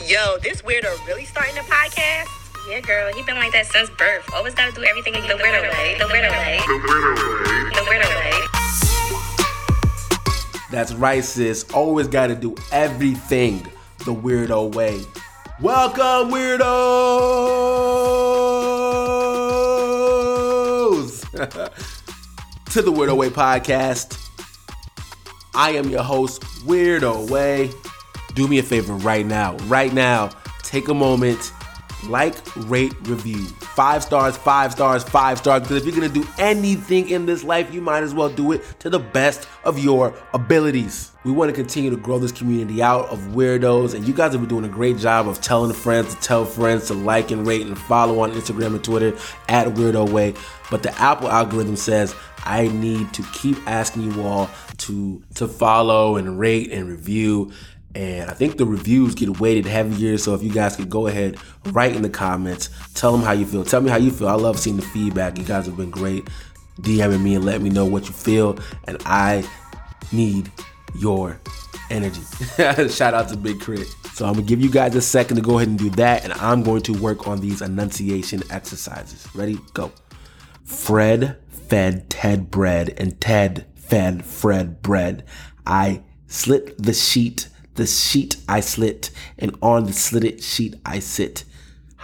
Yo, this weirdo really starting a podcast? Yeah, girl, he been like that since birth. Always gotta do everything the weirdo way. The weirdo way. The weirdo way. The weirdo way. That's right, sis. Always got to do everything the weirdo way. Welcome, weirdos, to the Weirdo Weh podcast. I am your host, Weirdo Weh. Do me a favor right now, right now. Take a moment, like, rate, review. Five stars, five stars, five stars. Because if you're gonna do anything in this life, you might as well do it to the best of your abilities. We want to continue to grow this community out of weirdos, and you guys have been doing a great job of telling friends to tell friends to like and rate and follow on Instagram and Twitter at Weirdo Weh. But the Apple algorithm says I need to keep asking you all to to follow and rate and review. And I think the reviews get weighted heavier. So if you guys could go ahead, write in the comments, tell them how you feel. Tell me how you feel. I love seeing the feedback. You guys have been great. DMing me and let me know what you feel. And I need your energy. Shout out to Big Crit. So I'm gonna give you guys a second to go ahead and do that. And I'm going to work on these enunciation exercises. Ready? Go. Fred fed Ted bread and Ted fed Fred bread. I slit the sheet the sheet I slit, and on the slitted sheet I sit.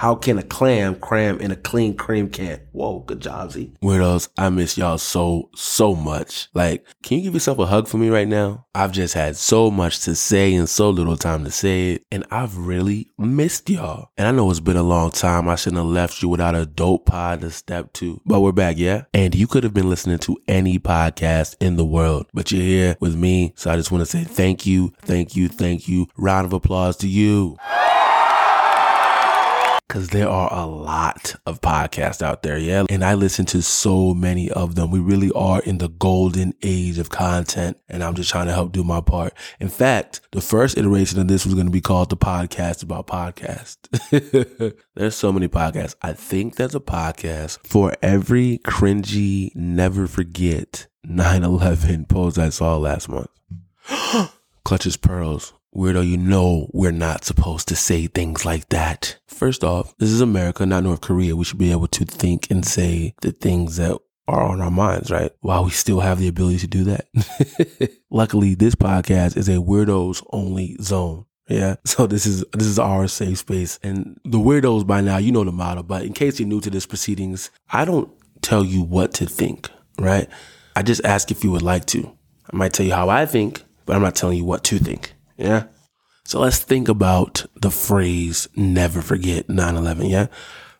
How can a clam cram in a clean cream can? Whoa, good job, Z. Weirdos, I miss y'all so, so much. Like, can you give yourself a hug for me right now? I've just had so much to say and so little time to say it, and I've really missed y'all. And I know it's been a long time. I shouldn't have left you without a dope pod to step to. But we're back, yeah? And you could have been listening to any podcast in the world, but you're here with me. So I just want to say thank you, thank you, thank you. Round of applause to you because there are a lot of podcasts out there. Yeah. And I listen to so many of them. We really are in the golden age of content. And I'm just trying to help do my part. In fact, the first iteration of this was going to be called the podcast about podcast. there's so many podcasts. I think there's a podcast for every cringy, never forget 9 11 post I saw last month. Clutches Pearls Weirdo, you know we're not supposed to say things like that. First off, this is America, not North Korea. We should be able to think and say the things that are on our minds, right? While we still have the ability to do that. Luckily, this podcast is a weirdos only zone. Yeah. So this is this is our safe space. And the weirdos by now, you know the model, but in case you're new to this proceedings, I don't tell you what to think, right? I just ask if you would like to. I might tell you how I think, but I'm not telling you what to think. Yeah. So let's think about the phrase never forget 9 11. Yeah.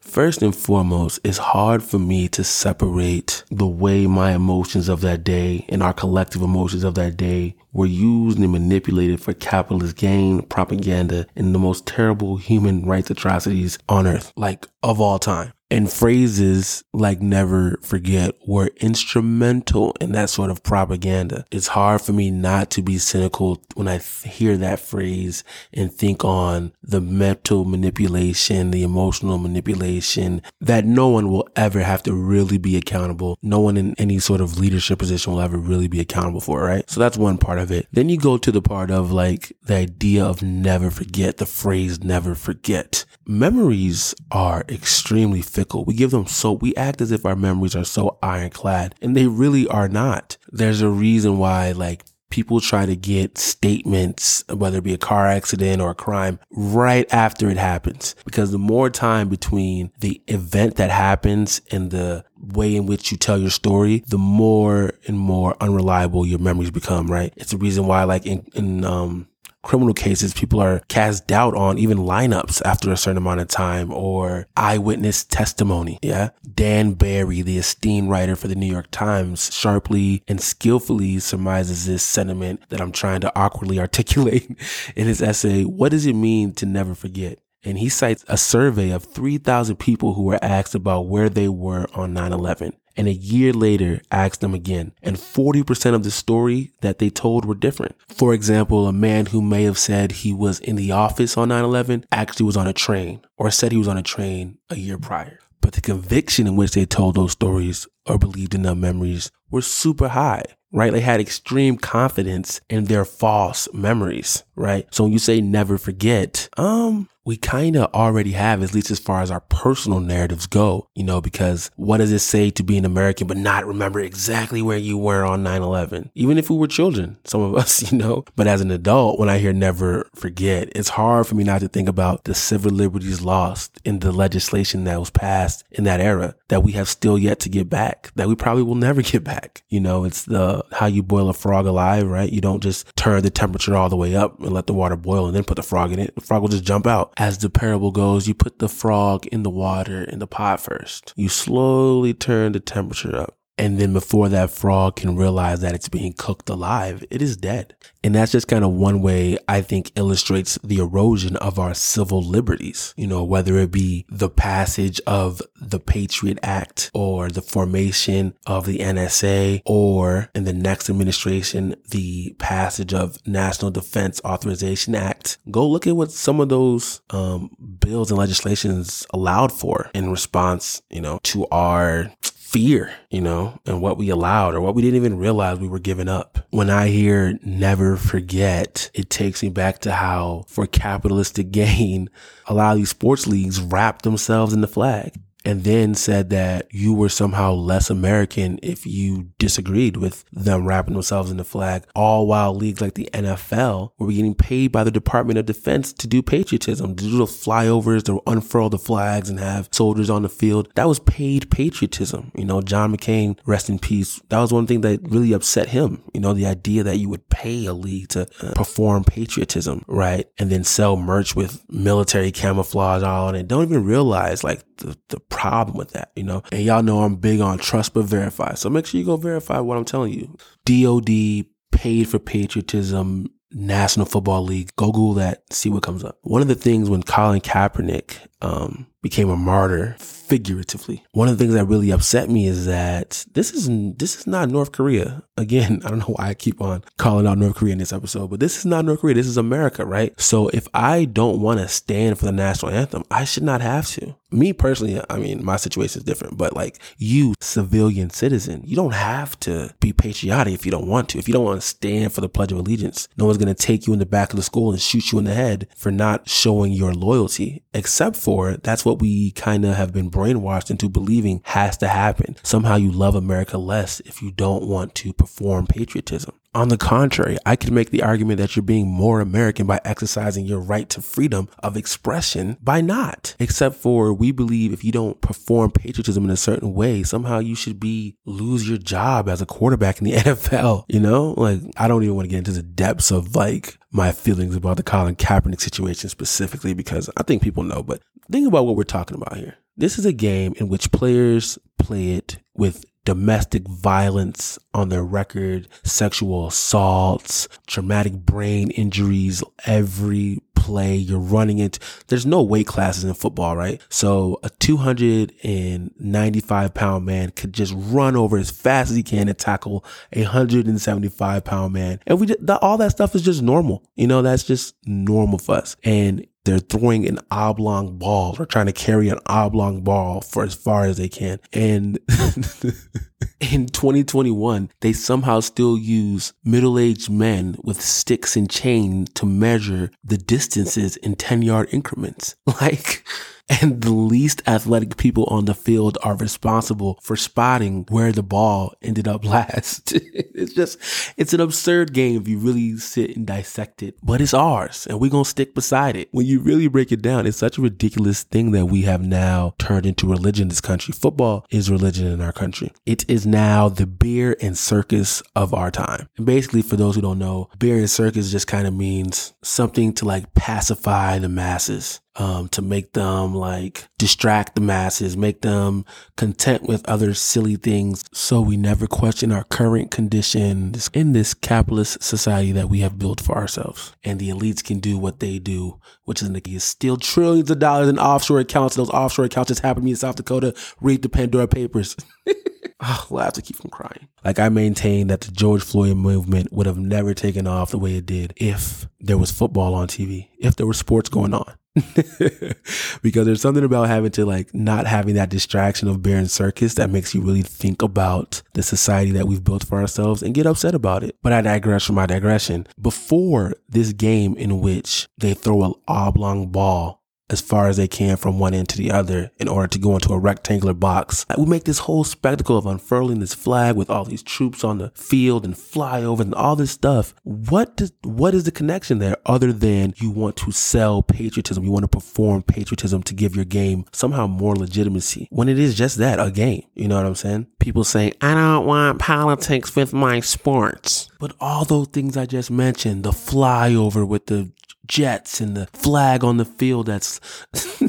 First and foremost, it's hard for me to separate the way my emotions of that day and our collective emotions of that day were used and manipulated for capitalist gain, propaganda, and the most terrible human rights atrocities on earth, like of all time. And phrases like never forget were instrumental in that sort of propaganda. It's hard for me not to be cynical when I hear that phrase and think on the mental manipulation, the emotional manipulation that no one will ever have to really be accountable. No one in any sort of leadership position will ever really be accountable for, right? So that's one part of it. Then you go to the part of like the idea of never forget, the phrase never forget. Memories are extremely fickle. We give them so, we act as if our memories are so ironclad and they really are not. There's a reason why like people try to get statements, whether it be a car accident or a crime, right after it happens. Because the more time between the event that happens and the way in which you tell your story, the more and more unreliable your memories become, right? It's the reason why, like in, in, um, criminal cases, people are cast doubt on even lineups after a certain amount of time or eyewitness testimony. Yeah. Dan Barry, the esteemed writer for the New York Times, sharply and skillfully surmises this sentiment that I'm trying to awkwardly articulate in his essay, What Does It Mean to Never Forget? And he cites a survey of 3,000 people who were asked about where they were on 9 11 and a year later asked them again. And 40% of the story that they told were different. For example, a man who may have said he was in the office on 9 11 actually was on a train or said he was on a train a year prior. But the conviction in which they told those stories or believed in their memories were super high. right? They had extreme confidence in their false memories, right? So when you say never forget, um, we kind of already have, at least as far as our personal narratives go, you know, because what does it say to be an American but not remember exactly where you were on 9 11? Even if we were children, some of us, you know, but as an adult, when I hear never forget, it's hard for me not to think about the civil liberties lost in the legislation that was passed in that era that we have still yet to get back, that we probably will never get back. You know, it's the how you boil a frog alive, right? You don't just turn the temperature all the way up and let the water boil and then put the frog in it. The frog will just jump out as the parable goes, you put the frog in the water in the pot first. You slowly turn the temperature up. And then before that frog can realize that it's being cooked alive, it is dead. And that's just kind of one way I think illustrates the erosion of our civil liberties. You know, whether it be the passage of the Patriot Act or the formation of the NSA or in the next administration, the passage of National Defense Authorization Act. Go look at what some of those um, bills and legislations allowed for in response, you know, to our fear, you know, and what we allowed or what we didn't even realize we were giving up. When I hear never forget, it takes me back to how for capitalistic gain, a lot of these sports leagues wrap themselves in the flag and then said that you were somehow less American if you disagreed with them wrapping themselves in the flag, all while leagues like the NFL were getting paid by the Department of Defense to do patriotism, to do the flyovers, to unfurl the flags and have soldiers on the field. That was paid patriotism. You know, John McCain, rest in peace. That was one thing that really upset him. You know, the idea that you would pay a league to uh, perform patriotism, right? And then sell merch with military camouflage on it. Don't even realize like the, the problem with that, you know? And y'all know I'm big on trust but verify. So make sure you go verify what I'm telling you. DOD paid for patriotism National Football League. Go Google that, see what comes up. One of the things when Colin Kaepernick um, became a martyr, figuratively, one of the things that really upset me is that this is this is not North Korea. Again, I don't know why I keep on calling out North Korea in this episode, but this is not North Korea. This is America, right? So if I don't want to stand for the national anthem, I should not have to. Me personally, I mean, my situation is different, but like you, civilian citizen, you don't have to be patriotic if you don't want to. If you don't want to stand for the Pledge of Allegiance, no one's going to take you in the back of the school and shoot you in the head for not showing your loyalty, except for that's what we kind of have been brainwashed into believing has to happen. Somehow you love America less if you don't want to perform patriotism. On the contrary, I could make the argument that you're being more American by exercising your right to freedom of expression by not. Except for we believe if you don't perform patriotism in a certain way, somehow you should be lose your job as a quarterback in the NFL. You know, like I don't even want to get into the depths of like my feelings about the Colin Kaepernick situation specifically because I think people know, but think about what we're talking about here. This is a game in which players play it with domestic violence on their record, sexual assaults, traumatic brain injuries every play you're running it. There's no weight classes in football, right? So a 295 pound man could just run over as fast as he can and tackle a 175 pound man. And we, all that stuff is just normal. You know, that's just normal for us. And they're throwing an oblong ball or trying to carry an oblong ball for as far as they can. And in 2021, they somehow still use middle aged men with sticks and chains to measure the distances in 10 yard increments. Like, and the least athletic people on the field are responsible for spotting where the ball ended up last. it's just, it's an absurd game if you really sit and dissect it, but it's ours and we're going to stick beside it. When you really break it down, it's such a ridiculous thing that we have now turned into religion in this country. Football is religion in our country. It is now the beer and circus of our time. And basically, for those who don't know, beer and circus just kind of means something to like pacify the masses um, to make them like distract the masses, make them content with other silly things. So we never question our current conditions in this capitalist society that we have built for ourselves. And the elites can do what they do, which is to steal trillions of dollars in offshore accounts. Those offshore accounts just happened to me in South Dakota. Read the Pandora Papers. oh, laugh to keep from crying. Like I maintain that the George Floyd movement would have never taken off the way it did if there was football on TV, if there was sports going on. because there's something about having to like not having that distraction of bear and circus that makes you really think about the society that we've built for ourselves and get upset about it. But I digress from my digression. Before this game in which they throw an oblong ball as far as they can from one end to the other in order to go into a rectangular box. We make this whole spectacle of unfurling this flag with all these troops on the field and flyover and all this stuff. What does what is the connection there other than you want to sell patriotism? You want to perform patriotism to give your game somehow more legitimacy when it is just that, a game. You know what I'm saying? People say, I don't want politics with my sports. But all those things I just mentioned, the flyover with the jets and the flag on the field that's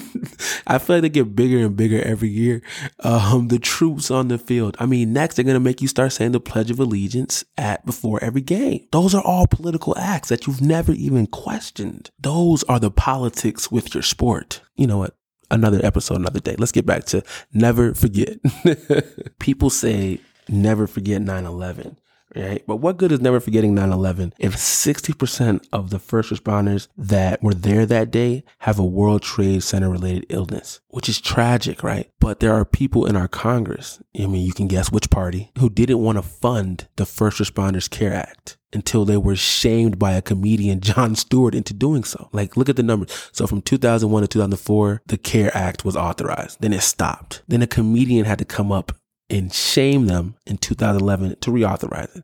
I feel like they get bigger and bigger every year. Um, the troops on the field. I mean, next they're gonna make you start saying the Pledge of Allegiance at before every game. Those are all political acts that you've never even questioned. Those are the politics with your sport. You know what? Another episode, another day. Let's get back to never forget. People say never forget 9 11 right? But what good is never forgetting 9 11 if 60% of the first responders that were there that day have a World Trade Center related illness, which is tragic, right? But there are people in our Congress, I mean, you can guess which party, who didn't want to fund the First Responders Care Act until they were shamed by a comedian, Jon Stewart, into doing so. Like, look at the numbers. So from 2001 to 2004, the CARE Act was authorized. Then it stopped. Then a comedian had to come up and shame them in 2011 to reauthorize it.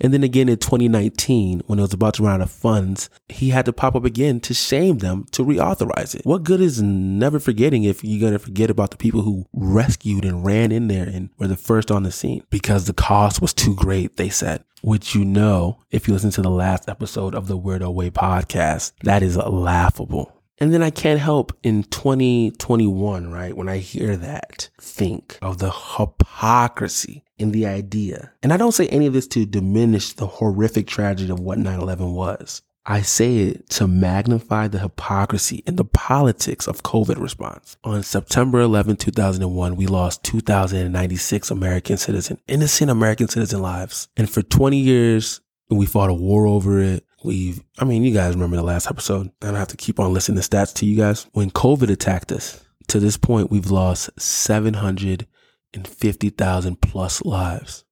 And then again in 2019, when it was about to run out of funds, he had to pop up again to shame them to reauthorize it. What good is never forgetting if you're going to forget about the people who rescued and ran in there and were the first on the scene? Because the cost was too great, they said. Which you know, if you listen to the last episode of the Weirdo Weh podcast, that is laughable. And then I can't help in 2021, right? When I hear that, think of the hypocrisy in the idea. And I don't say any of this to diminish the horrific tragedy of what 9 11 was. I say it to magnify the hypocrisy in the politics of COVID response. On September 11, 2001, we lost 2,096 American citizen, innocent American citizen lives. And for 20 years, we fought a war over it. We've, I mean, you guys remember the last episode. I don't have to keep on listing the stats to you guys. When COVID attacked us, to this point, we've lost 750,000 plus lives.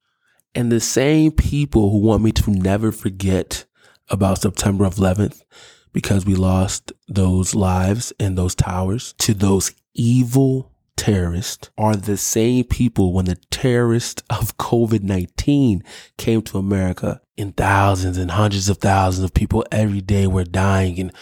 And the same people who want me to never forget about September 11th because we lost those lives and those towers to those evil terrorists are the same people when the terrorists of COVID 19 came to America in thousands and hundreds of thousands of people every day were dying and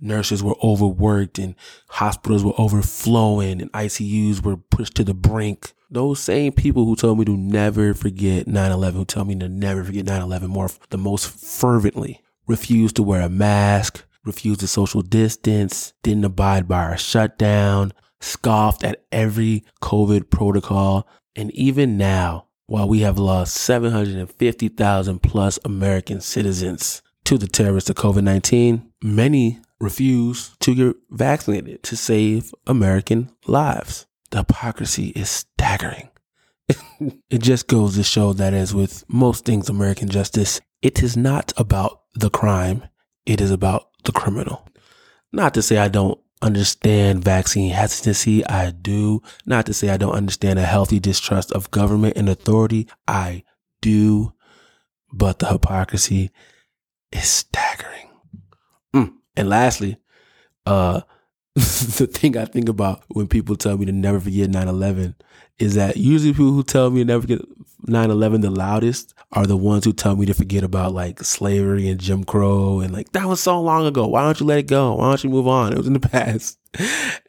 nurses were overworked and hospitals were overflowing and ICUs were pushed to the brink. Those same people who told me to never forget 9-11, who tell me to never forget 9-11 more the most fervently, refused to wear a mask, refused to social distance, didn't abide by our shutdown, scoffed at every COVID protocol. And even now, while we have lost 750,000 plus American citizens to the terrorists of COVID 19, many refuse to get vaccinated to save American lives. The hypocrisy is staggering. it just goes to show that, as with most things American justice, it is not about the crime, it is about the criminal. Not to say I don't understand vaccine hesitancy. I do. Not to say I don't understand a healthy distrust of government and authority. I do. But the hypocrisy is staggering. Mm. And lastly, uh, the thing I think about when people tell me to never forget 9 11 is that usually people who tell me to never forget 9 11 the loudest are the ones who tell me to forget about like slavery and Jim Crow and like that was so long ago. Why don't you let it go? Why don't you move on? It was in the past.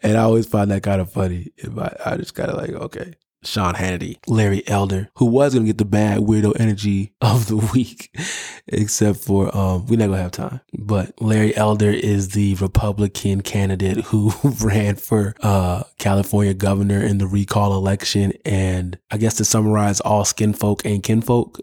And I always find that kind of funny. I, I just kind of like, okay, Sean Hannity, Larry Elder, who was gonna get the bad weirdo energy of the week, except for um, we're not gonna have time. But Larry Elder is the Republican candidate who ran for uh, California governor in the recall election, and I guess to summarize, all skin folk ain't kinfolk,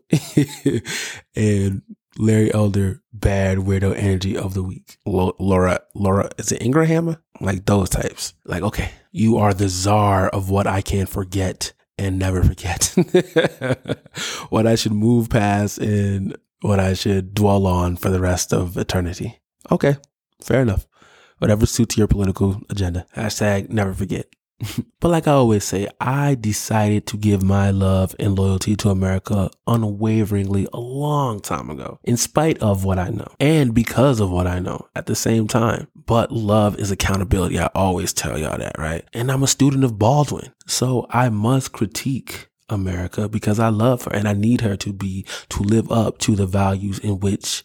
and Larry Elder, bad weirdo energy of the week. Laura, Laura, is it Ingraham? Like those types. Like, okay, you are the czar of what I can forget. and never forget. what I should move past and what I should dwell on for the rest of eternity. Okay, fair enough. Whatever suits your political agenda. Hashtag never forget. but like I always say, I decided to give my love and loyalty to America unwaveringly a long time ago, in spite of what I know and because of what I know at the same time. But love is accountability. I always tell y'all that, right? And I'm a student of Baldwin. So I must critique America because I love her and I need her to be, to live up to the values in which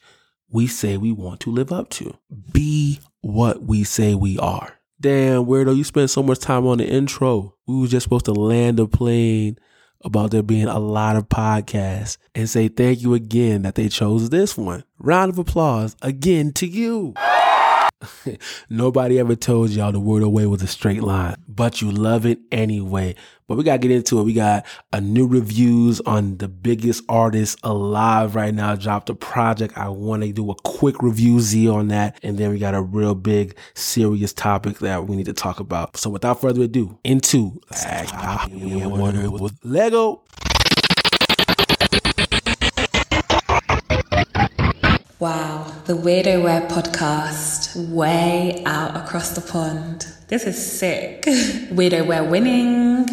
we say we want to live up to. Be what we say we are. Damn, weirdo, you spent so much time on the intro. We were just supposed to land a plane about there being a lot of podcasts and say thank you again that they chose this one. Round of applause again to you. Nobody ever told y'all the word away was a straight line, but you love it anyway. But we got to get into it. We got a new reviews on the biggest artist alive right now. Dropped a project. I want to do a quick review Z on that. And then we got a real big serious topic that we need to talk about. So without further ado, into Lego. Wow, the Weirdo Weh podcast, way out across the pond. This is sick. Weirdo Weh winning.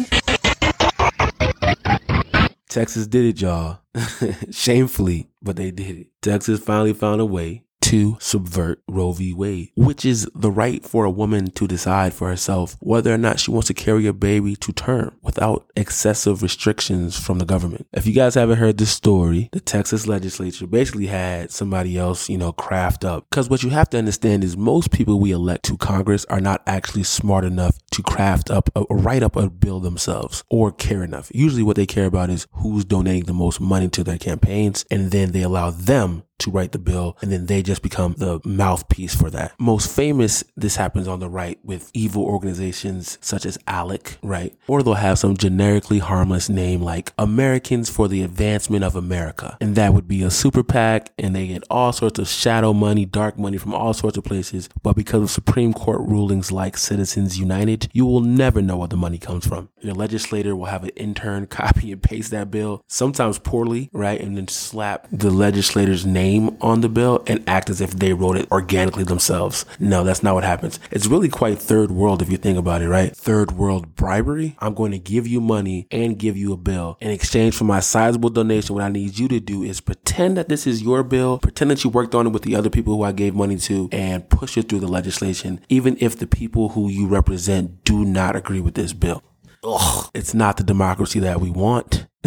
Texas did it, y'all. Shamefully, but they did it. Texas finally found a way to subvert Roe v. Wade, which is the right for a woman to decide for herself whether or not she wants to carry a baby to term without excessive restrictions from the government. If you guys haven't heard this story, the Texas legislature basically had somebody else, you know, craft up. Because what you have to understand is most people we elect to Congress are not actually smart enough to craft up or write up a bill themselves or care enough. Usually what they care about is who's donating the most money to their campaigns and then they allow them to write the bill and then they just become the mouthpiece for that. Most famous, this happens on the right with evil organizations such as ALEC, right? Or they'll have some generically harmless name like Americans for the Advancement of America. And that would be a super PAC and they get all sorts of shadow money, dark money from all sorts of places. But because of Supreme Court rulings like Citizens United, you will never know where the money comes from. Your legislator will have an intern copy and paste that bill, sometimes poorly, right? And then slap the legislator's name name on the bill and act as if they wrote it organically themselves. No, that's not what happens. It's really quite third world if you think about it, right? Third world bribery. I'm going to give you money and give you a bill. In exchange for my sizable donation, what I need you to do is pretend that this is your bill, pretend that you worked on it with the other people who I gave money to, and push it through the legislation, even if the people who you represent do not agree with this bill. Ugh, it's not the democracy that we want,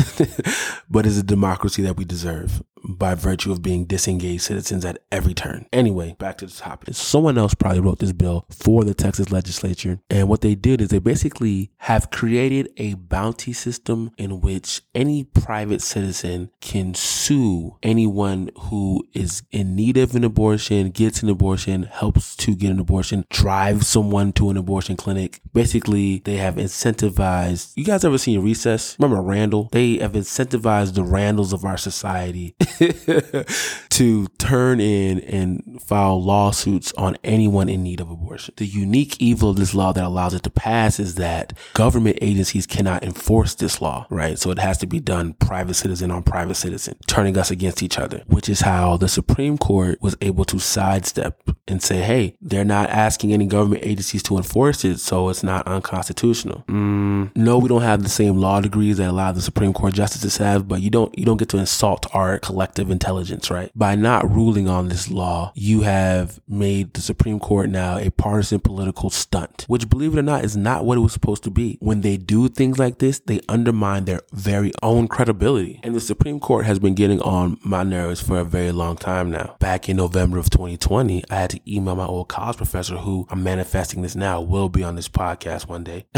but it's a democracy that we deserve by virtue of being disengaged citizens at every turn. Anyway, back to the topic. Someone else probably wrote this bill for the Texas legislature. And what they did is they basically have created a bounty system in which any private citizen can sue anyone who is in need of an abortion, gets an abortion, helps to get an abortion, drives someone to an abortion clinic. Basically, they have incentivized. You guys ever seen Recess? Remember Randall? They have incentivized the Randalls of our society to turn in and file lawsuits on anyone in need of abortion. The unique evil of this law that allows it to pass is that government agencies cannot enforce this law, right? So it has to be done private citizen on private citizen, turning us against each other, which is how the Supreme Court was able to sidestep and say, hey, they're not asking any government agencies to enforce it, so it's not unconstitutional. Mm, no, we don't have the same law degrees that a lot of the Supreme Court justices have, but you don't you don't get to insult our collective collective intelligence, right? By not ruling on this law, you have made the Supreme Court now a partisan political stunt, which believe it or not is not what it was supposed to be. When they do things like this, they undermine their very own credibility. And the Supreme Court has been getting on my nerves for a very long time now. Back in November of 2020, I had to email my old college professor who I'm manifesting this now will be on this podcast one day.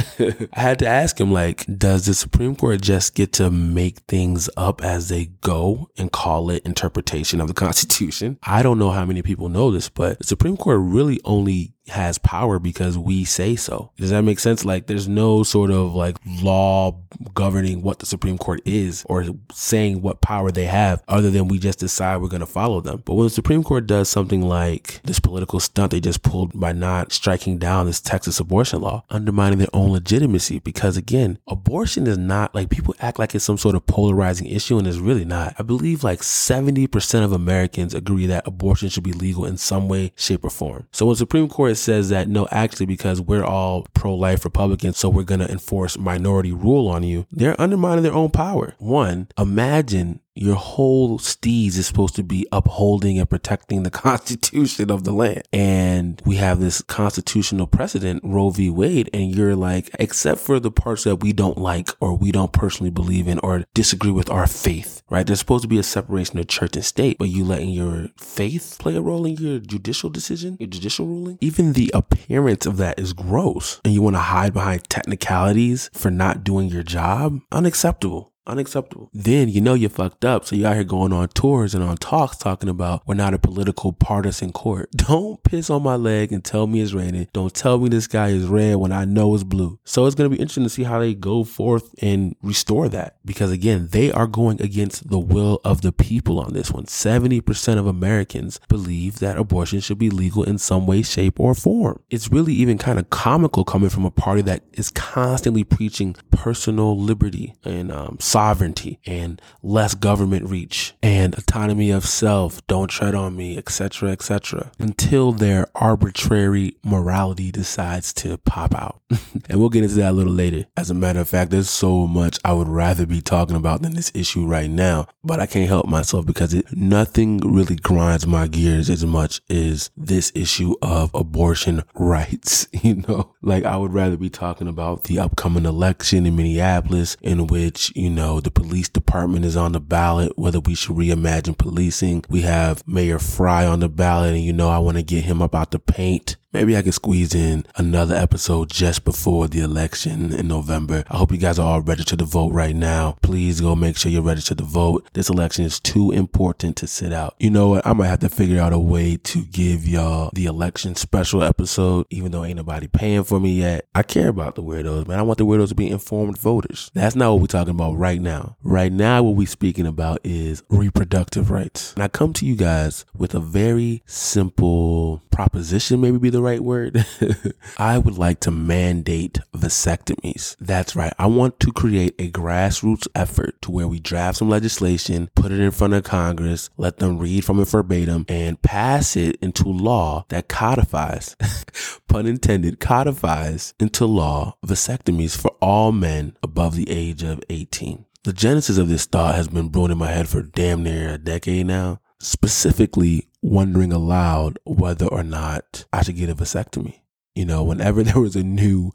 I had to ask him like, does the Supreme Court just get to make things up as they go and call it interpretation of the Constitution. I don't know how many people know this, but the Supreme Court really only has power because we say so. Does that make sense? Like there's no sort of like law governing what the Supreme Court is or saying what power they have other than we just decide we're going to follow them. But when the Supreme Court does something like this political stunt they just pulled by not striking down this Texas abortion law, undermining their own legitimacy because again, abortion is not like people act like it's some sort of polarizing issue and it's really not. I believe like 70% of Americans agree that abortion should be legal in some way, shape or form. So when Supreme Court says that no, actually, because we're all pro life Republicans, so we're going to enforce minority rule on you, they're undermining their own power. One, imagine your whole steez is supposed to be upholding and protecting the constitution of the land. And we have this constitutional precedent, Roe v. Wade, and you're like, except for the parts that we don't like or we don't personally believe in or disagree with our faith, right? There's supposed to be a separation of church and state, but you letting your faith play a role in your judicial decision, your judicial ruling? Even the appearance of that is gross. And you want to hide behind technicalities for not doing your job? Unacceptable. Unacceptable. Then you know you're fucked up. So you out here going on tours and on talks talking about we're not a political partisan court. Don't piss on my leg and tell me it's raining. Don't tell me this guy is red when I know it's blue. So it's going to be interesting to see how they go forth and restore that. Because again, they are going against the will of the people on this one. 70% of Americans believe that abortion should be legal in some way, shape, or form. It's really even kind of comical coming from a party that is constantly preaching personal liberty and um, sovereignty and less government reach and autonomy of self, don't tread on me, etc., etc., until their arbitrary morality decides to pop out. and we'll get into that a little later. As a matter of fact, there's so much I would rather be talking about than this issue right now, but I can't help myself because it, nothing really grinds my gears as much as this issue of abortion rights. You know, like I would rather be talking about the upcoming election in Minneapolis in which, you know, the police department is on the ballot, whether we should reimagine policing. We have Mayor Frey on the ballot and, you know, I want to get him up out the paint Maybe I could squeeze in another episode just before the election in November. I hope you guys are all registered to vote right now. Please go make sure you're registered to vote. This election is too important to sit out. You know what? I might have to figure out a way to give y'all the election special episode, even though ain't nobody paying for me yet. I care about the weirdos, man. I want the weirdos to be informed voters. That's not what we're talking about right now. Right now, what we're speaking about is reproductive rights. And I come to you guys with a very simple proposition, maybe be the right word. I would like to mandate vasectomies. That's right. I want to create a grassroots effort to where we draft some legislation, put it in front of Congress, let them read from it verbatim, and pass it into law that codifies, pun intended, codifies into law vasectomies for all men above the age of 18. The genesis of this thought has been brewing in my head for damn near a decade now specifically wondering aloud whether or not I should get a vasectomy. You know, whenever there was a new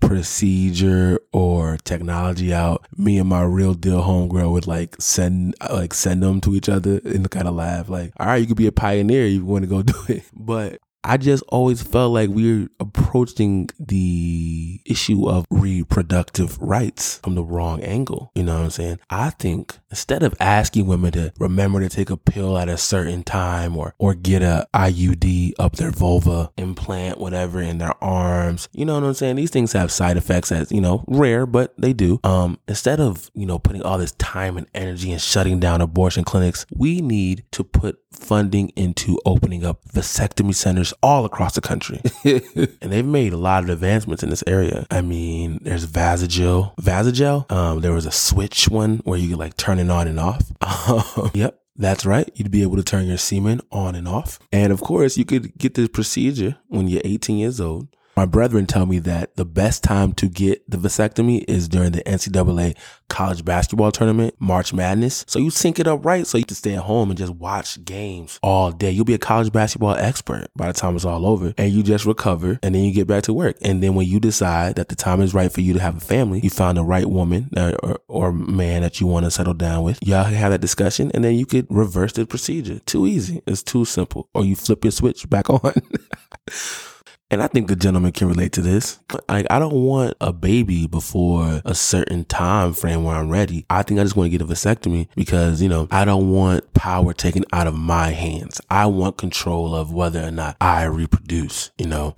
procedure or technology out, me and my real deal homegirl would like send like send them to each other and kind of laugh like, all right, you could be a pioneer. You want to go do it, but I just always felt like we are approaching the issue of reproductive rights from the wrong angle. You know what I'm saying? I think instead of asking women to remember to take a pill at a certain time or or get a IUD up their vulva, implant whatever in their arms, you know what I'm saying? These things have side effects as, you know, rare, but they do. Um instead of, you know, putting all this time and energy and shutting down abortion clinics, we need to put funding into opening up vasectomy centers all across the country. and they've made a lot of advancements in this area. I mean, there's Vasalgel. Vasalgel, um, there was a switch one where you could like turn it on and off. Um, yep. That's right. You'd be able to turn your semen on and off. And of course, you could get this procedure when you're 18 years old. My brethren tell me that the best time to get the vasectomy is during the NCAA college basketball tournament, March Madness. So you sync it up right so you can stay at home and just watch games all day. You'll be a college basketball expert by the time it's all over and you just recover and then you get back to work. And then when you decide that the time is right for you to have a family, you find the right woman or, or, or man that you want to settle down with. Y'all can have that discussion and then you could reverse the procedure. Too easy. It's too simple. Or you flip your switch back on. and I think the gentleman can relate to this. Like, I don't want a baby before a certain time frame where I'm ready. I think I just want to get a vasectomy because, you know, I don't want power taken out of my hands. I want control of whether or not I reproduce, you know,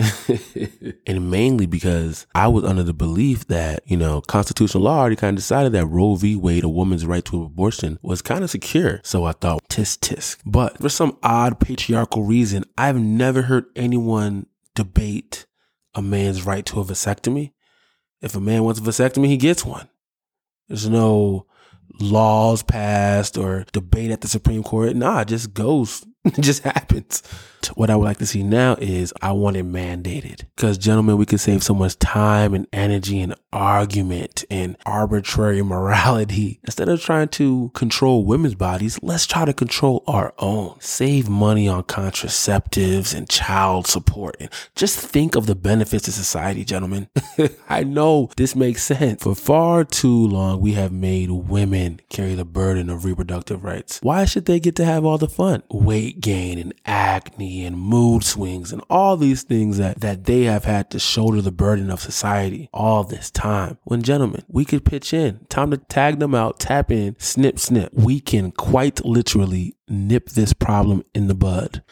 and mainly because I was under the belief that, you know, constitutional law already kind of decided that Roe v. Wade, a woman's right to abortion, was kind of secure. So I thought, tisk tisk. But for some odd patriarchal reason, I've never heard anyone debate a man's right to a vasectomy. If a man wants a vasectomy, he gets one. There's no laws passed or debate at the Supreme Court. Nah, it just goes. It just happens. What I would like to see now is I want it mandated. Because, gentlemen, we can save so much time and energy and argument and arbitrary morality. Instead of trying to control women's bodies, let's try to control our own. Save money on contraceptives and child support. And just think of the benefits to society, gentlemen. I know this makes sense. For far too long, we have made women carry the burden of reproductive rights. Why should they get to have all the fun? Weight gain and acne and mood swings and all these things that, that they have had to shoulder the burden of society all this time. When gentlemen, we could pitch in. Time to tag them out, tap in, snip, snip. We can quite literally nip this problem in the bud.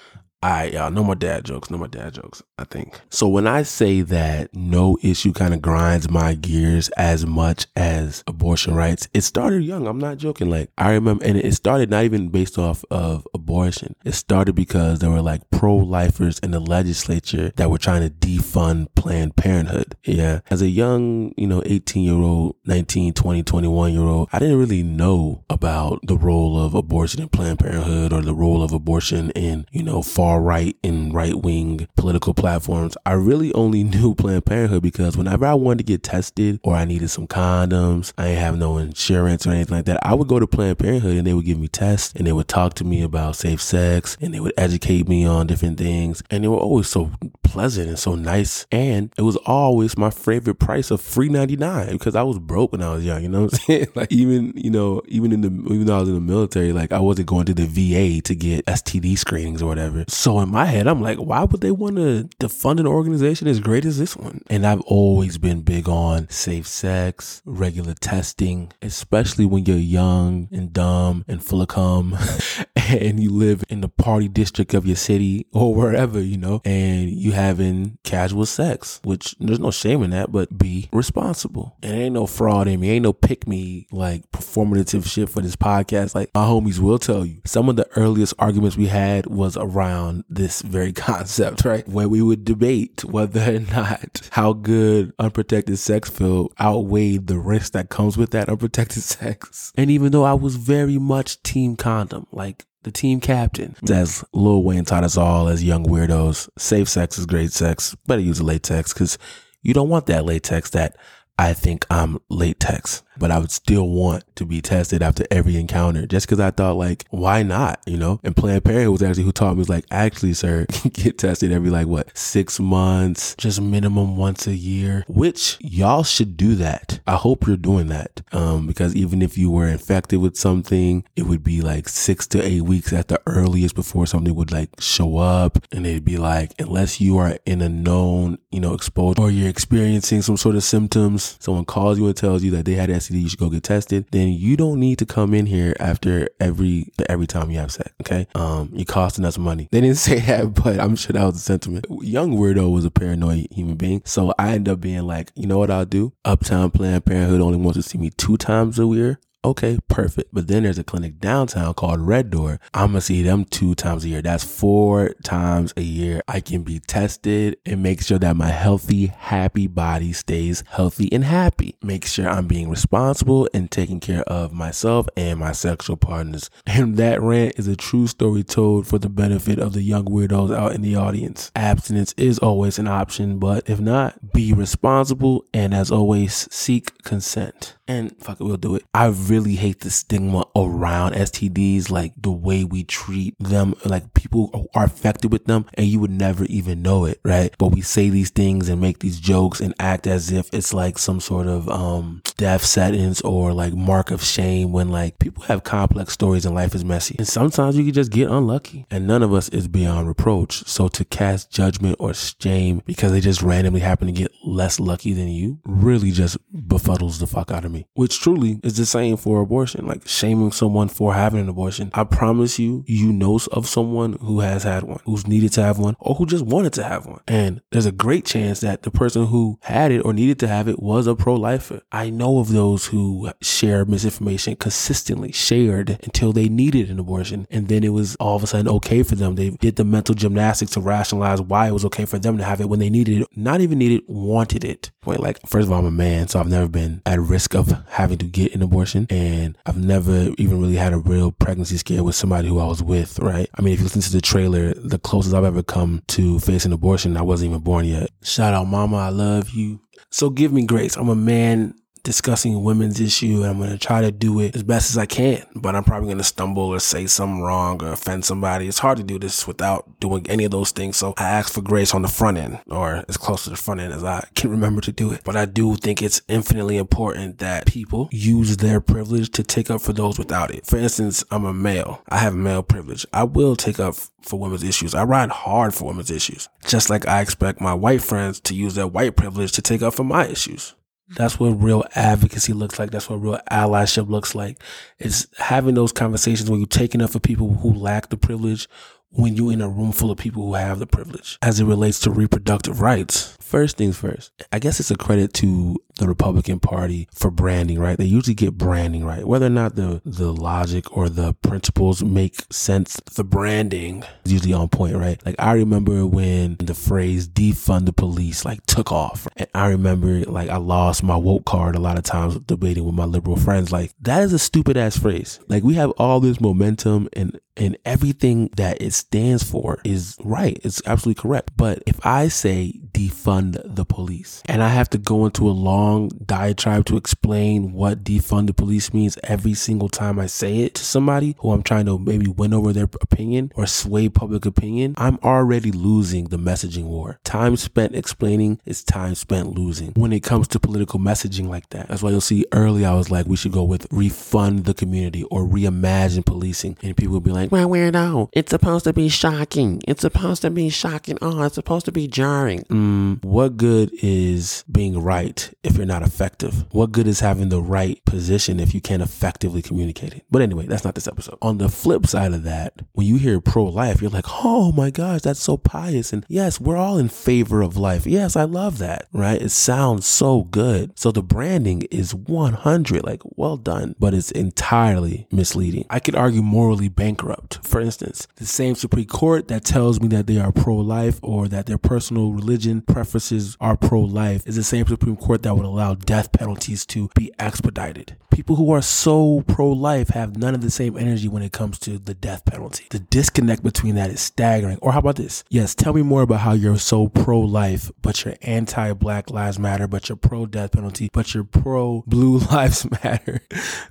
All right, y'all. No more dad jokes. No more dad jokes, I think. So when I say that no issue kind of grinds my gears as much as abortion rights, it started young. I'm not joking. Like I remember, and it started not even based off of abortion. It started because there were like pro-lifers in the legislature that were trying to defund Planned Parenthood. Yeah. As a young, you know, 18 year old, 19, 20, 21 year old, I didn't really know about the role of abortion in Planned Parenthood or the role of abortion in, you know, far far right and right wing political platforms, I really only knew Planned Parenthood because whenever I wanted to get tested or I needed some condoms, I didn't have no insurance or anything like that, I would go to Planned Parenthood and they would give me tests and they would talk to me about safe sex and they would educate me on different things. And they were always so pleasant and so nice. And it was always my favorite price of free 99 because I was broke when I was young, you know what I'm saying? like even, you know, even in the, even though I was in the military, like I wasn't going to the VA to get STD screenings or whatever. So in my head, I'm like, why would they want to defund an organization as great as this one? And I've always been big on safe sex, regular testing, especially when you're young and dumb and full of cum and you live in the party district of your city or wherever, you know, and you having casual sex, which there's no shame in that, but be responsible. And ain't no fraud in me. Ain't no pick me like performative shit for this podcast. Like my homies will tell you, some of the earliest arguments we had was around around this very concept, right? Where we would debate whether or not how good unprotected sex felt outweighed the risk that comes with that unprotected sex. And even though I was very much team condom, like the team captain. As Lil Wayne taught us all as young weirdos, safe sex is great sex. Better use a latex because you don't want that latex that I think I'm latex but I would still want to be tested after every encounter just because I thought like, why not? You know, and Planned Parenthood was actually who taught me was like, actually, sir, get tested every like what, six months, just minimum once a year, which y'all should do that. I hope you're doing that. Um, because even if you were infected with something, it would be like six to eight weeks at the earliest before something would like show up. And it'd be like, unless you are in a known, you know, exposure or you're experiencing some sort of symptoms, someone calls you and tells you that they had STD you should go get tested, then you don't need to come in here after every every time you have sex. Okay, um, you're costing us money. They didn't say that, but I'm sure that was the sentiment. Young weirdo was a paranoid human being, so I end up being like, you know what I'll do? Uptown Planned Parenthood only wants to see me two times a year. Okay, perfect. But then there's a clinic downtown called Red Door. I'm gonna see them two times a year. That's four times a year. I can be tested and make sure that my healthy, happy body stays healthy and happy. Make sure I'm being responsible and taking care of myself and my sexual partners. And that rant is a true story told for the benefit of the young weirdos out in the audience. Abstinence is always an option, but if not, be responsible and as always, seek consent. And fuck it, we'll do it. I really hate the stigma around STDs, like the way we treat them, like people are affected with them and you would never even know it, right? But we say these things and make these jokes and act as if it's like some sort of, um, death sentence or like mark of shame when like people have complex stories and life is messy. And sometimes you can just get unlucky and none of us is beyond reproach. So to cast judgment or shame because they just randomly happen to get less lucky than you really just befuddles the fuck out of me, which truly is the same for abortion. Like shaming someone for having an abortion. I promise you, you know of someone who has had one, who's needed to have one, or who just wanted to have one. And there's a great chance that the person who had it or needed to have it was a pro lifer. I know of those who share misinformation consistently, shared until they needed an abortion. And then it was all of a sudden okay for them. They did the mental gymnastics to rationalize why it was okay for them to have it when they needed it, not even needed, wanted it. Wait, like, first of all, I'm a man, so I've never been at risk of having to get an abortion. And I've never even really had a real pregnancy scare with somebody who I was with, right? I mean, if you listen to the trailer, the closest I've ever come to facing abortion, I wasn't even born yet. Shout out, mama, I love you. So give me grace. I'm a man discussing women's issue and I'm going to try to do it as best as I can, but I'm probably going to stumble or say something wrong or offend somebody. It's hard to do this without doing any of those things. So I ask for grace on the front end or as close to the front end as I can remember to do it. But I do think it's infinitely important that people use their privilege to take up for those without it. For instance, I'm a male. I have male privilege. I will take up for women's issues. I ride hard for women's issues. Just like I expect my white friends to use their white privilege to take up for my issues. That's what real advocacy looks like. That's what real allyship looks like. It's having those conversations where you're taking up for people who lack the privilege when you're in a room full of people who have the privilege as it relates to reproductive rights. First things first, I guess it's a credit to the Republican Party for branding, right? They usually get branding right. Whether or not the, the logic or the principles make sense, the branding is usually on point, right? Like I remember when the phrase defund the police like took off. And I remember like I lost my woke card a lot of times debating with my liberal friends. Like that is a stupid ass phrase. Like we have all this momentum and and everything that it stands for is right. It's absolutely correct. But if I say defund the police and I have to go into a long diatribe to explain what defund the police means every single time I say it to somebody who I'm trying to maybe win over their opinion or sway public opinion, I'm already losing the messaging war. Time spent explaining is time spent losing when it comes to political messaging like that. That's why you'll see early I was like, we should go with refund the community or reimagine policing. And people will be like, well, weirdo. It's supposed to be shocking. It's supposed to be shocking. Oh, it's supposed to be jarring. Mm, what good is being right if you're not effective? What good is having the right position if you can't effectively communicate it? But anyway, that's not this episode. On the flip side of that, when you hear pro life, you're like, oh my gosh, that's so pious. And yes, we're all in favor of life. Yes, I love that, right? It sounds so good. So the branding is 100, like well done, but it's entirely misleading. I could argue morally bankrupt for instance, the same Supreme Court that tells me that they are pro life or that their personal religion preferences are pro life is the same Supreme Court that would allow death penalties to be expedited. People who are so pro life have none of the same energy when it comes to the death penalty. The disconnect between that is staggering. Or how about this? Yes, tell me more about how you're so pro life, but you're anti Black Lives Matter, but you're pro death penalty, but you're pro Blue Lives Matter.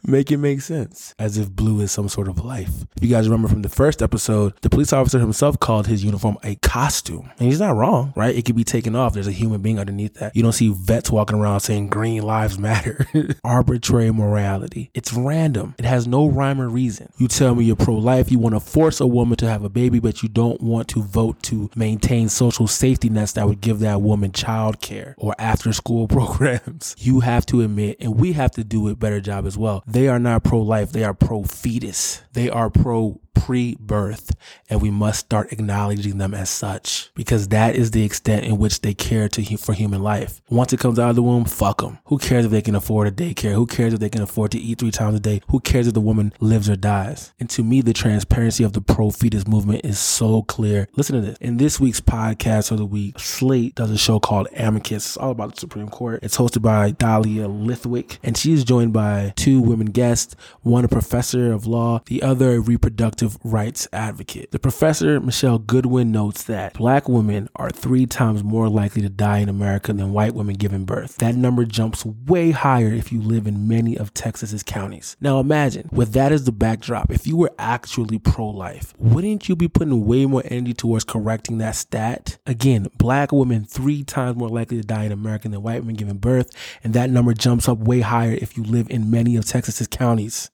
make it make sense. As if blue is some sort of life. If You guys remember from the first episode, the police officer himself called his uniform a costume. And he's not wrong, right? It could be taken off. There's a human being underneath that. You don't see vets walking around saying green lives matter. Arbitrary morality. It's random. It has no rhyme or reason. You tell me you're pro life, you want to force a woman to have a baby, but you don't want to vote to maintain social safety nets that would give that woman child care or after school programs. You have to admit, and we have to do a better job as well. They are not pro life, they are pro fetus. They are pro pre birth, and we must start acknowledging them as such because that is the extent in which they care to for human life. Once it comes out of the womb, fuck them. Who cares if they can afford a daycare? Who cares if they can afford to eat three times a day? Who cares if the woman lives or dies? And to me, the transparency of the pro fetus movement is so clear. Listen to this. In this week's podcast of the week, Slate does a show called Amicus. It's all about the Supreme Court. It's hosted by Dahlia Lithwick, and she is joined by two women guests one a professor of law, the other a reproductive reproductive rights advocate. The professor, Michele Goodwin, notes that black women are three times more likely to die in America than white women giving birth. That number jumps way higher if you live in many of Texas's counties. Now imagine, with that as the backdrop, if you were actually pro life, wouldn't you be putting way more energy towards correcting that stat? Again, black women three times more likely to die in America than white women giving birth, and that number jumps up way higher if you live in many of Texas's counties.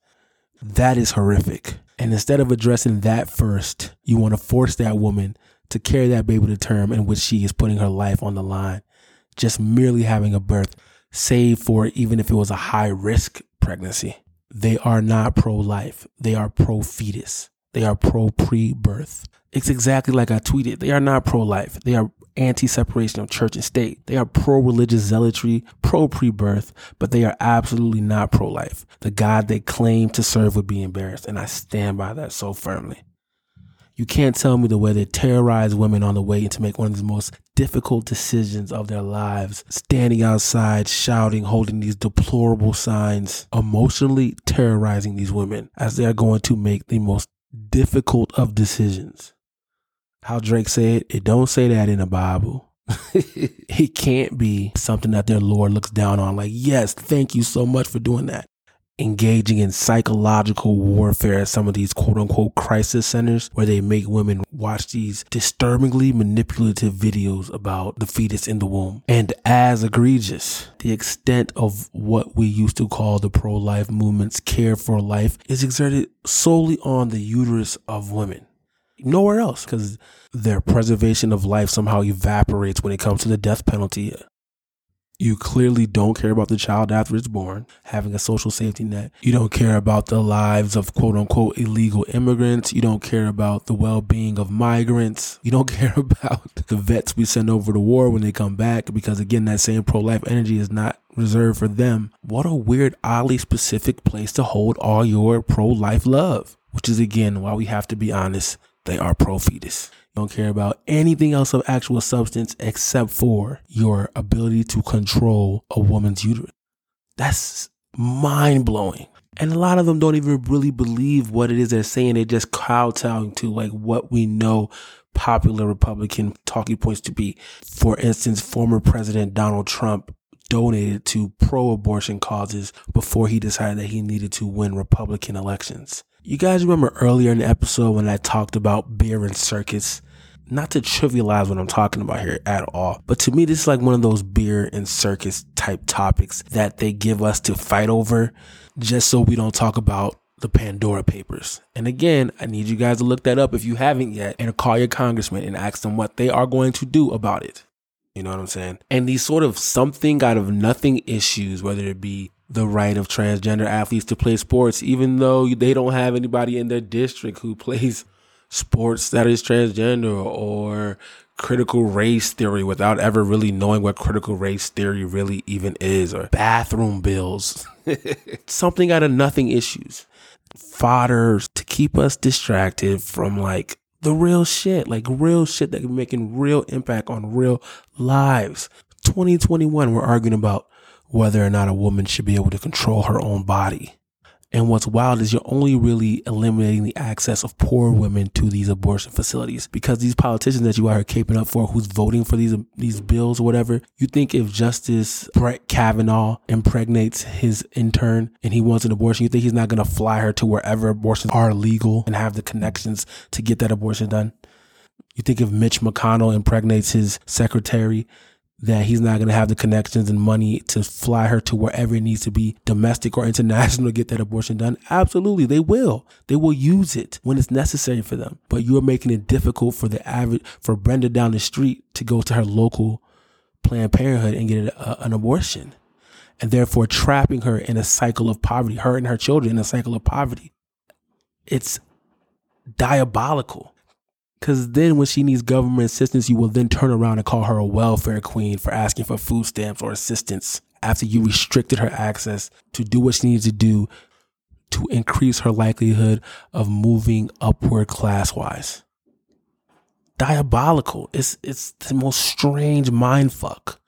That is horrific. And instead of addressing that first, you want to force that woman to carry that baby to term in which she is putting her life on the line, just merely having a birth, save for even if it was a high risk pregnancy. They are not pro life. They are pro fetus. They are pro pre birth. It's exactly like I tweeted. They are not pro life. They are anti separation of church and state. They are pro religious zealotry, pro pre birth, but they are absolutely not pro life. The God they claim to serve would be embarrassed, and I stand by that so firmly. You can't tell me the way they terrorize women on the way to make one of the most difficult decisions of their lives, standing outside, shouting, holding these deplorable signs, emotionally terrorizing these women as they are going to make the most difficult of decisions how Drake said, it don't say that in the Bible. it can't be something that their Lord looks down on. Like, yes, thank you so much for doing that. Engaging in psychological warfare at some of these quote unquote crisis centers where they make women watch these disturbingly manipulative videos about the fetus in the womb. And as egregious, the extent of what we used to call the pro life movement's care for life is exerted solely on the uterus of women nowhere else because their preservation of life somehow evaporates when it comes to the death penalty. You clearly don't care about the child after it's born, having a social safety net. You don't care about the lives of quote unquote illegal immigrants. You don't care about the well being of migrants. You don't care about the vets we send over to war when they come back because, again, that same pro life energy is not reserved for them. What a weird, oddly specific place to hold all your pro life love, which is, again, why we have to be honest they are pro fetus. You don't care about anything else of actual substance except for your ability to control a woman's uterus. That's mind blowing. And a lot of them don't even really believe what it is they're saying. They're just kowtowing to like what we know popular Republican talking points to be. For instance, former President Donald Trump donated to pro abortion causes before he decided that he needed to win Republican elections. You guys remember earlier in the episode when I talked about beer and circus? Not to trivialize what I'm talking about here at all, but to me, this is like one of those beer and circus type topics that they give us to fight over just so we don't talk about the Pandora Papers. And again, I need you guys to look that up if you haven't yet and call your congressman and ask them what they are going to do about it. You know what I'm saying? And these sort of something out of nothing issues, whether it be the right of transgender athletes to play sports, even though they don't have anybody in their district who plays sports that is transgender or critical race theory without ever really knowing what critical race theory really even is or bathroom bills. Something out of nothing issues. Fodder to keep us distracted from like the real shit, like real shit that can be making real impact on real lives. 2021, we're arguing about whether or not a woman should be able to control her own body. And what's wild is you're only really eliminating the access of poor women to these abortion facilities because these politicians that you are caping up for, who's voting for these these bills or whatever, you think if Justice Brett Kavanaugh impregnates his intern and he wants an abortion, you think he's not going to fly her to wherever abortions are legal and have the connections to get that abortion done? You think if Mitch McConnell impregnates his secretary, that he's not going to have the connections and money to fly her to wherever it needs to be, domestic or international, to get that abortion done? Absolutely, they will. They will use it when it's necessary for them. But you are making it difficult for the average, for Brenda down the street to go to her local Planned Parenthood and get an abortion, and therefore trapping her in a cycle of poverty, her and her children in a cycle of poverty. It's diabolical. Because then, when she needs government assistance, you will then turn around and call her a welfare queen for asking for food stamps or assistance after you restricted her access to do what she needs to do to increase her likelihood of moving upward class wise. Diabolical. It's it's the most strange mind fuck.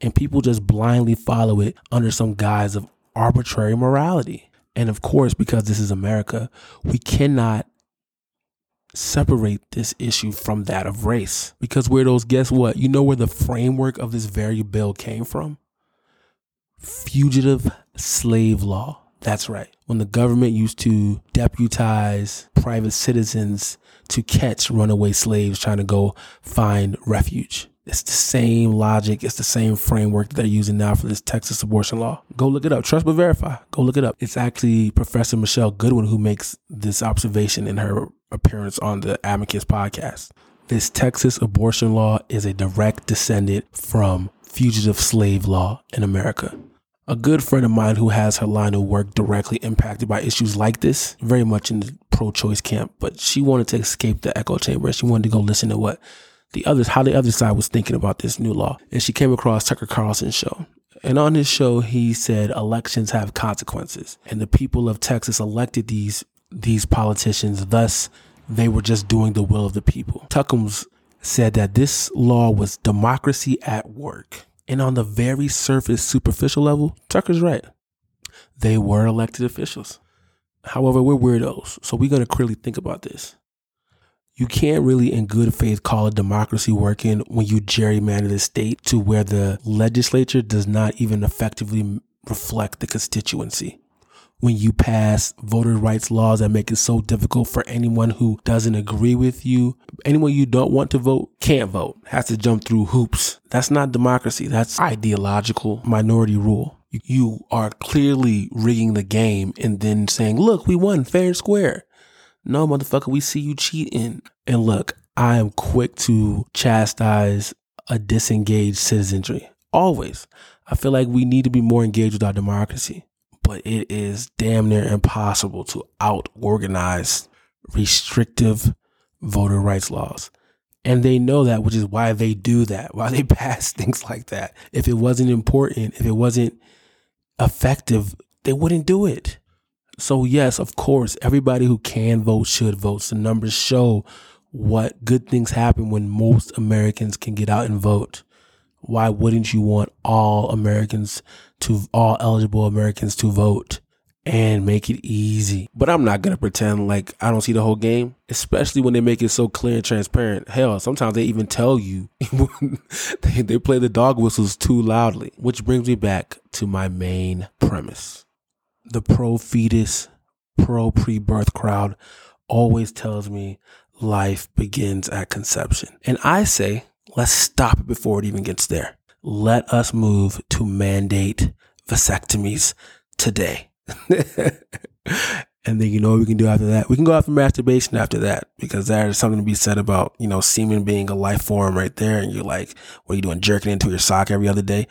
And people just blindly follow it under some guise of arbitrary morality. And of course, because this is America, we cannot separate this issue from that of race. Because weirdos, guess what? You know where the framework of this very bill came from? Fugitive slave law. That's right. When the government used to deputize private citizens to catch runaway slaves trying to go find refuge. It's the same logic. It's the same framework that they're using now for this Texas abortion law. Go look it up. Trust but verify. Go look it up. It's actually Professor Michele Goodwin who makes this observation in her appearance on the Amicus podcast. This Texas abortion law is a direct descendant from fugitive slave law in America. A good friend of mine who has her line of work directly impacted by issues like this, very much in the pro choice camp, but she wanted to escape the echo chamber. She wanted to go listen to what the others, how the other side was thinking about this new law. And she came across Tucker Carlson's show. And on his show, he said elections have consequences, and the people of Texas elected these these politicians. Thus, they were just doing the will of the people. Tuckums said that this law was democracy at work. And on the very surface, superficial level, Tucker's right. They were elected officials. However, we're weirdos, so going to clearly think about this you can't really in good faith call a democracy working when you gerrymander the state to where the legislature does not even effectively reflect the constituency. When you pass voter rights laws that make it so difficult for anyone who doesn't agree with you, anyone you don't want to vote can't vote, has to jump through hoops. That's not democracy. That's ideological minority rule. You are clearly rigging the game and then saying, look, we won fair and square. No, motherfucker, we see you cheating. And look, I am quick to chastise a disengaged citizenry. Always. I feel like we need to be more engaged with our democracy, but it is damn near impossible to out organize restrictive voter rights laws. And they know that, which is why they do that, why they pass things like that. If it wasn't important, if it wasn't effective, they wouldn't do it. So, yes, of course, everybody who can vote should vote. The numbers show what good things happen when most Americans can get out and vote. Why wouldn't you want all Americans to, all eligible Americans to vote and make it easy? But I'm not to pretend like I don't see the whole game, especially when they make it so clear and transparent. Hell, sometimes they even tell you they, they play the dog whistles too loudly, which brings me back to my main premise the pro fetus, pro pre birth crowd always tells me life begins at conception. And I say, let's stop it before it even gets there. Let us move to mandate vasectomies today. and then you know what we can do after that? We can go after masturbation after that because there's something to be said about, you know, semen being a life form right there. And you're like, what are you doing? Jerking into your sock every other day.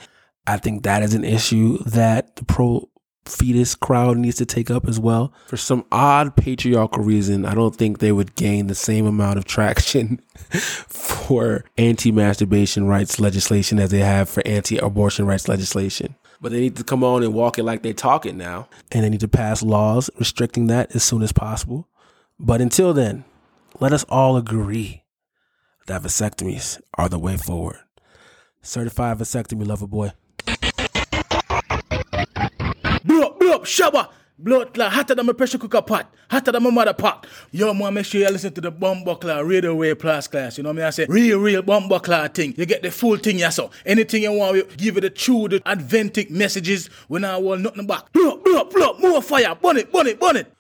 I think that is an issue that the pro fetus crowd needs to take up as well. For some odd patriarchal reason, I don't think they would gain the same amount of traction for anti masturbation rights legislation as they have for anti abortion rights legislation. But they need to come on and walk it like they talk it now. And they need to pass laws restricting that as soon as possible. But until then, let us all agree that vasectomies are the way forward. Certified vasectomy lover boy. Blow up, blow up, shower. Blood clot hotter than my pressure cooker pot, hotter than my mother pot. Yo, man, make sure you listen to the Bomba Class Radio Way Plus class. You know what I mean? I say real, real Class thing. You get the full thing, yeah, so anything you want, we give it the true, the adventic messages when I want nothing back. Blow up, blow up, blow up, more fire, burn it, burn it, burn it.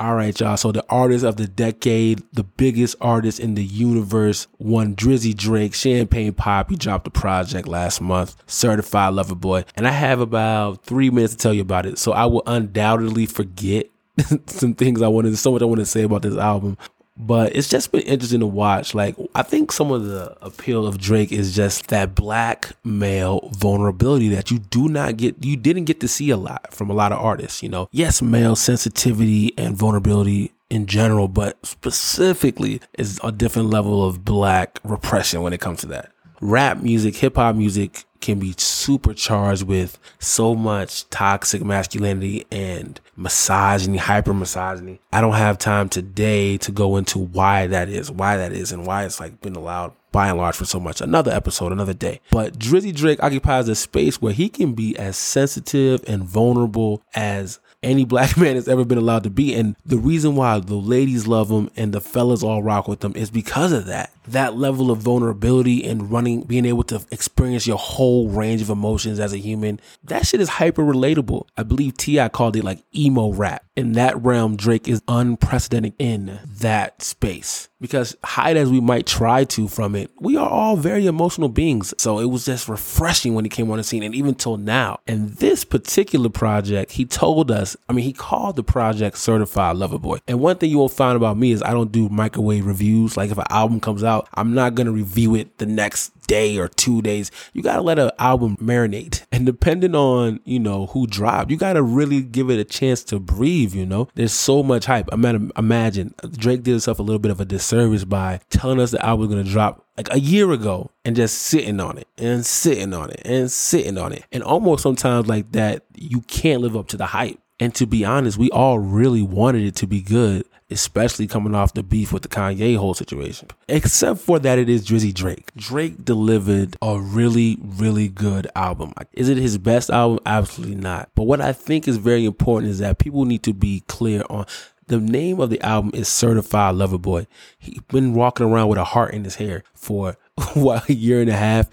All right, y'all. So the artist of the decade, the biggest artist in the universe, one Drizzy Drake, Champagne Papi. He dropped a project last month, Certified Lover Boy. And I have about three minutes to tell you about it. So I will undoubtedly forget some things I wanted, so much I want to say about this album but it's just been interesting to watch. Like, I think some of the appeal of Drake is just that black male vulnerability that you do not get, you didn't get to see a lot from a lot of artists. You know, yes, male sensitivity and vulnerability in general, but specifically is a different level of black repression when it comes to that. Rap music, hip hop music can be supercharged with so much toxic masculinity and misogyny, hyper misogyny. I don't have time today to go into why that is, why that is, and why it's like been allowed by and large for so much. Another episode, another day. But Drizzy Drake occupies a space where he can be as sensitive and vulnerable as any black man has ever been allowed to be. And the reason why the ladies love him and the fellas all rock with him is because of that. That level of vulnerability and running, being able to experience your whole range of emotions as a human, that shit is hyper relatable. I believe T.I. called it like emo rap. In that realm, Drake is unprecedented in that space. Because hide as we might try to from it, we are all very emotional beings. So it was just refreshing when he came on the scene and even till now. And this particular project, he told us, I mean, he called the project Certified Lover Boy. And one thing you won't find about me is I don't do microwave reviews. Like if an album comes out, I'm not going to review it the next day or two days. You got to let an album marinate. And depending on, you know, who dropped, you got to really give it a chance to breathe, you know? There's so much hype. Imagine Drake did himself a little bit of a disservice by telling us the album was going to drop like a year ago and just sitting on it and sitting on it and sitting on it. And almost sometimes like that, you can't live up to the hype. And to be honest, we all really wanted it to be good especially coming off the beef with the Kanye whole situation. Except for that, it is Drizzy Drake. Drake delivered a really, really good album. Is it his best album? Absolutely not. But what I think is very important is that people need to be clear on the name of the album is Certified Lover Boy. He's been walking around with a heart in his hair for what a year and a half.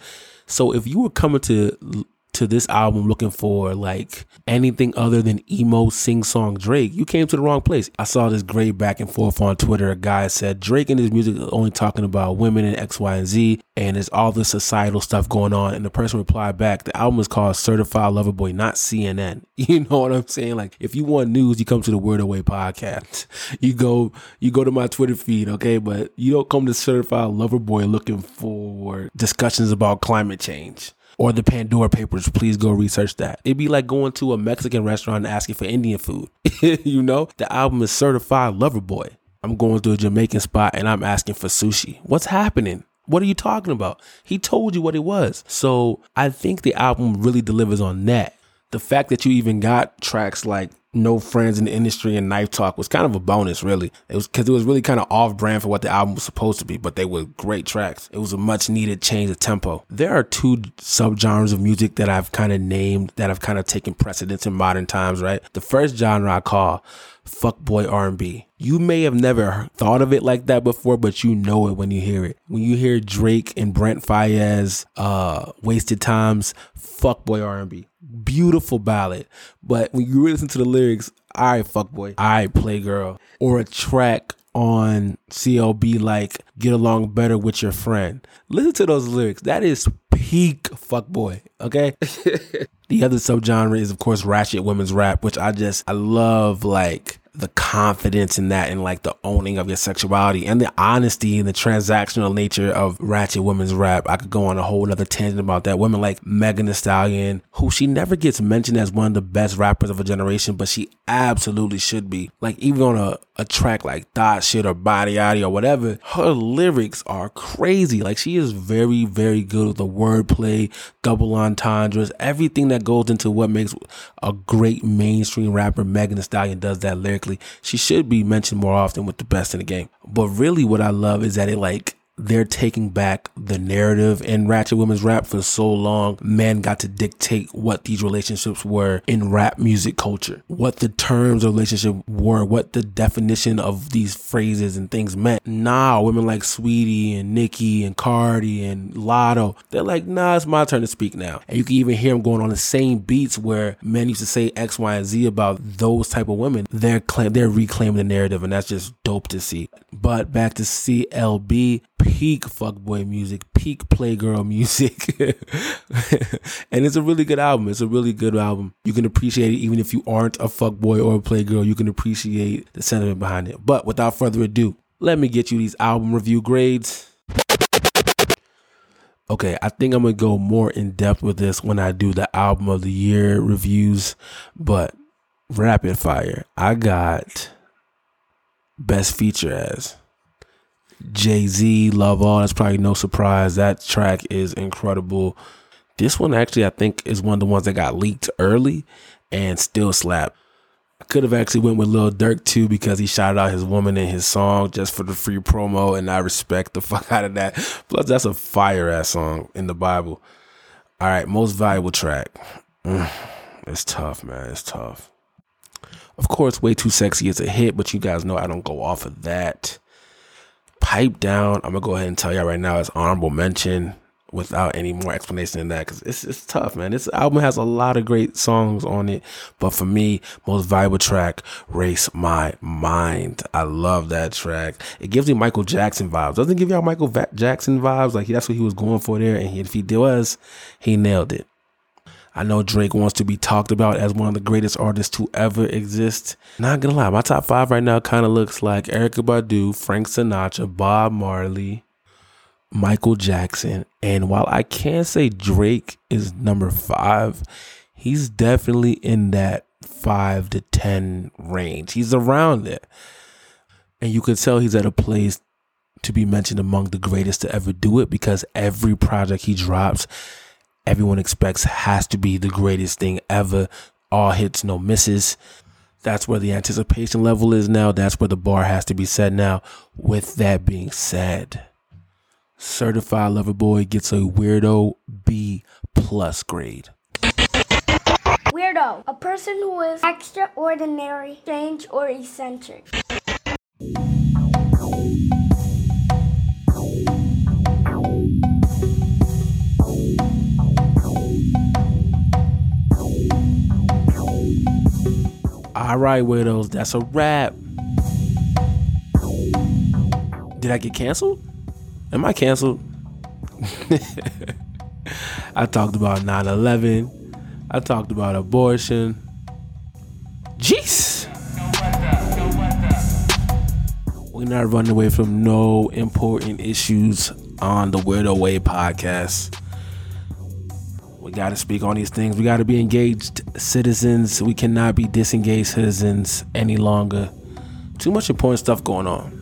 So if you were coming to to this album looking for like anything other than emo sing song Drake, you came to the wrong place. I saw this great back and forth on Twitter. A guy said Drake and his music is only talking about women and X, Y, and Z, and there's all this societal stuff going on. And the person replied back, the album is called Certified Lover Boy, not CNN. You know what I'm saying? Like if you want news, you come to the Weirdo Weh podcast. You go you go to my Twitter feed, okay? But you don't come to Certified Lover Boy looking for discussions about climate change or the Pandora Papers, please go research that. It'd be like going to a Mexican restaurant and asking for Indian food. you know, the album is certified lover boy. I'm going to a Jamaican spot and I'm asking for sushi. What's happening? What are you talking about? He told you what it was. So I think the album really delivers on that. The fact that you even got tracks like no friends in the industry and knife talk was kind of a bonus really. It was because it was really kind of off brand for what the album was supposed to be but they were great tracks. It was a much needed change of tempo. There are two subgenres of music that i've kind of named that have kind of taken precedence in modern times right? The first genre i call fuckboy R&B. You may have never thought of it like that before, but you know it when you hear it. When you hear Drake and Brent Faiyaz, uh, Wasted Times, fuckboy R&B beautiful ballad. But when you listen to the lyrics, I fuck boy, I play girl, or a track on CLB like get along better with your friend. Listen to those lyrics. That is peak fuck boy. Okay. the other subgenre is of course ratchet women's rap, which I just I love like the confidence in that and like the owning of your sexuality and the honesty and the transactional nature of ratchet women's rap. I could go on a whole other tangent about that. Women like Megan Thee Stallion, who she never gets mentioned as one of the best rappers of a generation, but she absolutely should be. Like even on a, a track like Thot Shit or Body Yaddy or whatever, her lyrics are crazy. Like she is very, very good with the wordplay, double entendres, everything that goes into what makes a great mainstream rapper. Megan Thee Stallion does that lyrically she should be mentioned more often with the best in the game. But really, what I love is that it like they're taking back the narrative in Ratchet Women's Rap for so long. Men got to dictate what these relationships were in rap music culture, what the terms of relationship were, what the definition of these phrases and things meant. Now, women like Saweetie and Nicki and Cardi and Latto, they're like, nah, it's my turn to speak now. And you can even hear them going on the same beats where men used to say X, Y, and Z about those type of women. They're claim they're reclaiming the narrative, and that's just dope to see. But back to CLB peak fuckboy music, peak playgirl music. and it's a really good album. It's a really good album. You can appreciate it even if you aren't a fuckboy or a playgirl. You can appreciate the sentiment behind it. But without further ado, let me get you these album review grades. Okay, I think I'm gonna go more in depth with this when I do the album of the year reviews, but rapid fire. I got best feature as Jay Z, Love All. That's probably no surprise. That track is incredible. This one actually, I think, is one of the ones that got leaked early and still slap. I could have actually went with Lil Durk too because he shouted out his woman in his song just for the free promo, and I respect the fuck out of that. Plus, that's a fire ass song in the Bible. All right, most valuable track. Mm, it's tough, man. It's tough. Of course, Way Too Sexy is a hit, but you guys know I don't go off of that. Pipe Down, I'm gonna go ahead and tell y'all right now, it's honorable mention without any more explanation than that because it's it's tough, man. This album has a lot of great songs on it, but for me, most valuable track, "Race My Mind." I love that track. It gives me Michael Jackson vibes. Doesn't give y'all Michael Va- Jackson vibes? Like that's what he was going for there, and he, if he was, he nailed it. I know Drake wants to be talked about as one of the greatest artists to ever exist. Not gonna lie, my top five right now kind of looks like Erykah Badu, Frank Sinatra, Bob Marley, Michael Jackson. And while I can't say Drake is number five, he's definitely in that five to 10 range. He's around it. And you could tell he's at a place to be mentioned among the greatest to ever do it because every project he drops, everyone expects has to be the greatest thing ever. All hits, no misses. That's where the anticipation level is now. That's where the bar has to be set now. With that being said, Certified Lover Boy gets a weirdo B plus grade. Weirdo, a person who is extraordinary, strange, or eccentric. All right, weirdos, that's a wrap. Did I get canceled? Am I canceled? I talked about 9 11. I talked about abortion. Jeez. We're not running away from no important issues on the Weirdo Weh podcast. We got to speak on these things. We got to be engaged citizens. We cannot be disengaged citizens any longer. Too much important stuff going on.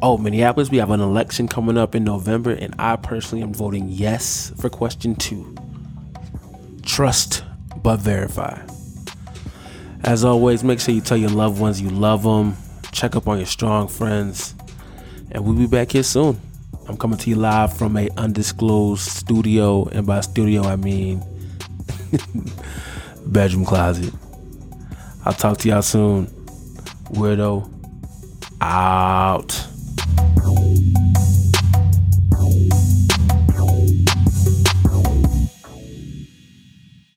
Oh, Minneapolis, we have an election coming up in November, and I personally am voting yes for question two. Trust but verify. As always, make sure you tell your loved ones you love them. Check up on your strong friends. And we'll be back here soon. I'm coming to you live from a undisclosed studio, and by studio I mean bedroom closet. I'll talk to y'all soon. Weirdo out.